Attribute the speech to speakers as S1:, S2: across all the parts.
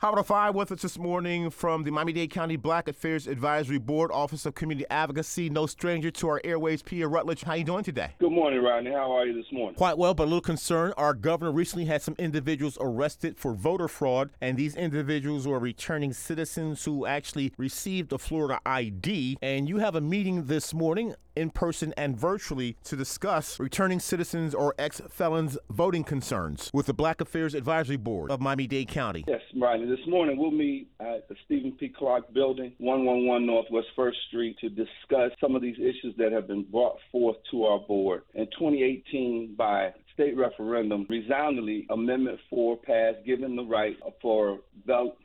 S1: Howard 5 with us this morning from the Miami-Dade County Black Affairs Advisory Board, Office of Community Advocacy. No stranger to our airways, Pierre Rutledge. How are you doing today?
S2: Good morning, Rodney. How are you this morning?
S1: Quite well, but a little concerned. Our governor recently had some individuals arrested for voter fraud, and these individuals were returning citizens who actually received a Florida ID. And you have a meeting this morning in person and virtually to discuss returning citizens or ex felons voting concerns with the Black Affairs Advisory Board of Miami Dade County.
S2: Yes, Rodney. This morning we'll meet at the Stephen P. Clark Building, 111 Northwest First Street, to discuss some of these issues that have been brought forth to our board. In 2018, by state referendum, resoundingly, Amendment 4 passed, giving the right for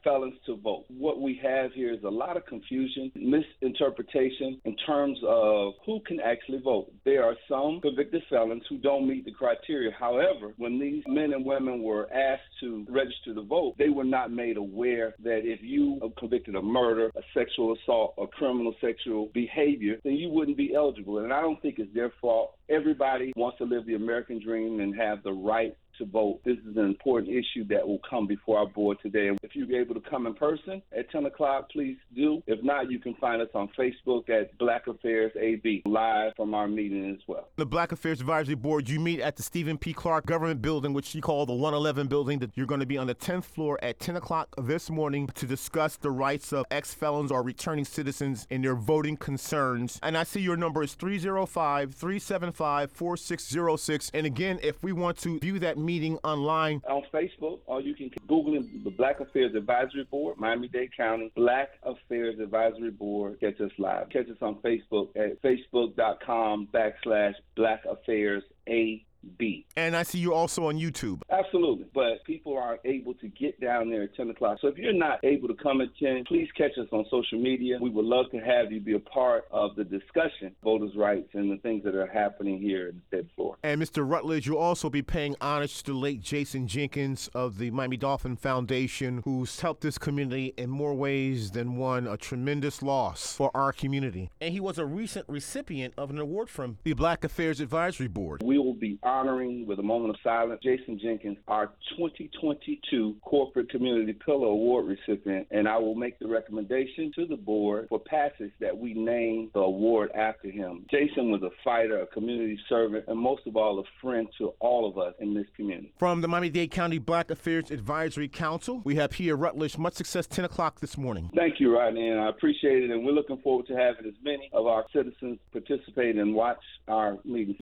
S2: felons to vote. What we have here is a lot of confusion, misinterpretation in terms of who can actually vote. There are some convicted felons who don't meet the criteria. However, when these men and women were asked to register to vote, they were not made aware that if you are convicted of murder, a sexual assault, or criminal sexual behavior, then you wouldn't be eligible. And I don't think it's their fault. Everybody wants to live the American dream and have the right to vote. This is an important issue that will come before our board today. If you're able to come in person at 10 o'clock, please do. If not, you can find us on Facebook at Black Affairs AB, live from our meeting as well.
S1: The Black Affairs Advisory Board, you meet at the Stephen P. Clark Government Building, which you call the 111 building, that you're going to be on the 10th floor at 10 o'clock this morning to discuss the rights of ex felons or returning citizens and their voting concerns. And I see your number is 305 375 4606. And again, if we want to view that meeting online
S2: on Facebook, or you can Google the Black Affairs Advisory Board, Miami Dade County Black Affairs Advisory Board. Catch us live. Catch us on Facebook at facebook.com backslash Black Affairs A B.
S1: And I see you also on YouTube.
S2: Absolutely. But people are able to get down there at 10 o'clock. So if you're not able to come at 10, please catch us on social media. We would love to have you be a part of the discussion, voters' rights, and the things that are happening here in the state of Florida.
S1: And Mr. Rutledge, you'll also be paying homage to the late Jason Jenkins of the Miami Dolphin Foundation, who's helped this community in more ways than one, a tremendous loss for our community. And he was a recent recipient of an award from the Black Affairs Advisory Board.
S2: We will be honoring with a moment of silence Jason Jenkins, our 2022 Corporate Community Pillar Award recipient, and I will make the recommendation to the board for passage that we name the award after him. Jason was a fighter, a community servant, and most of all, a friend to all of us in this community.
S1: From the Miami Dade County Black Affairs Advisory Council, we have Pierre Rutledge. Much success, 10 o'clock this morning.
S2: Thank you, Rodney, and I appreciate it, and we're looking forward to having as many of our citizens participate and watch our meetings.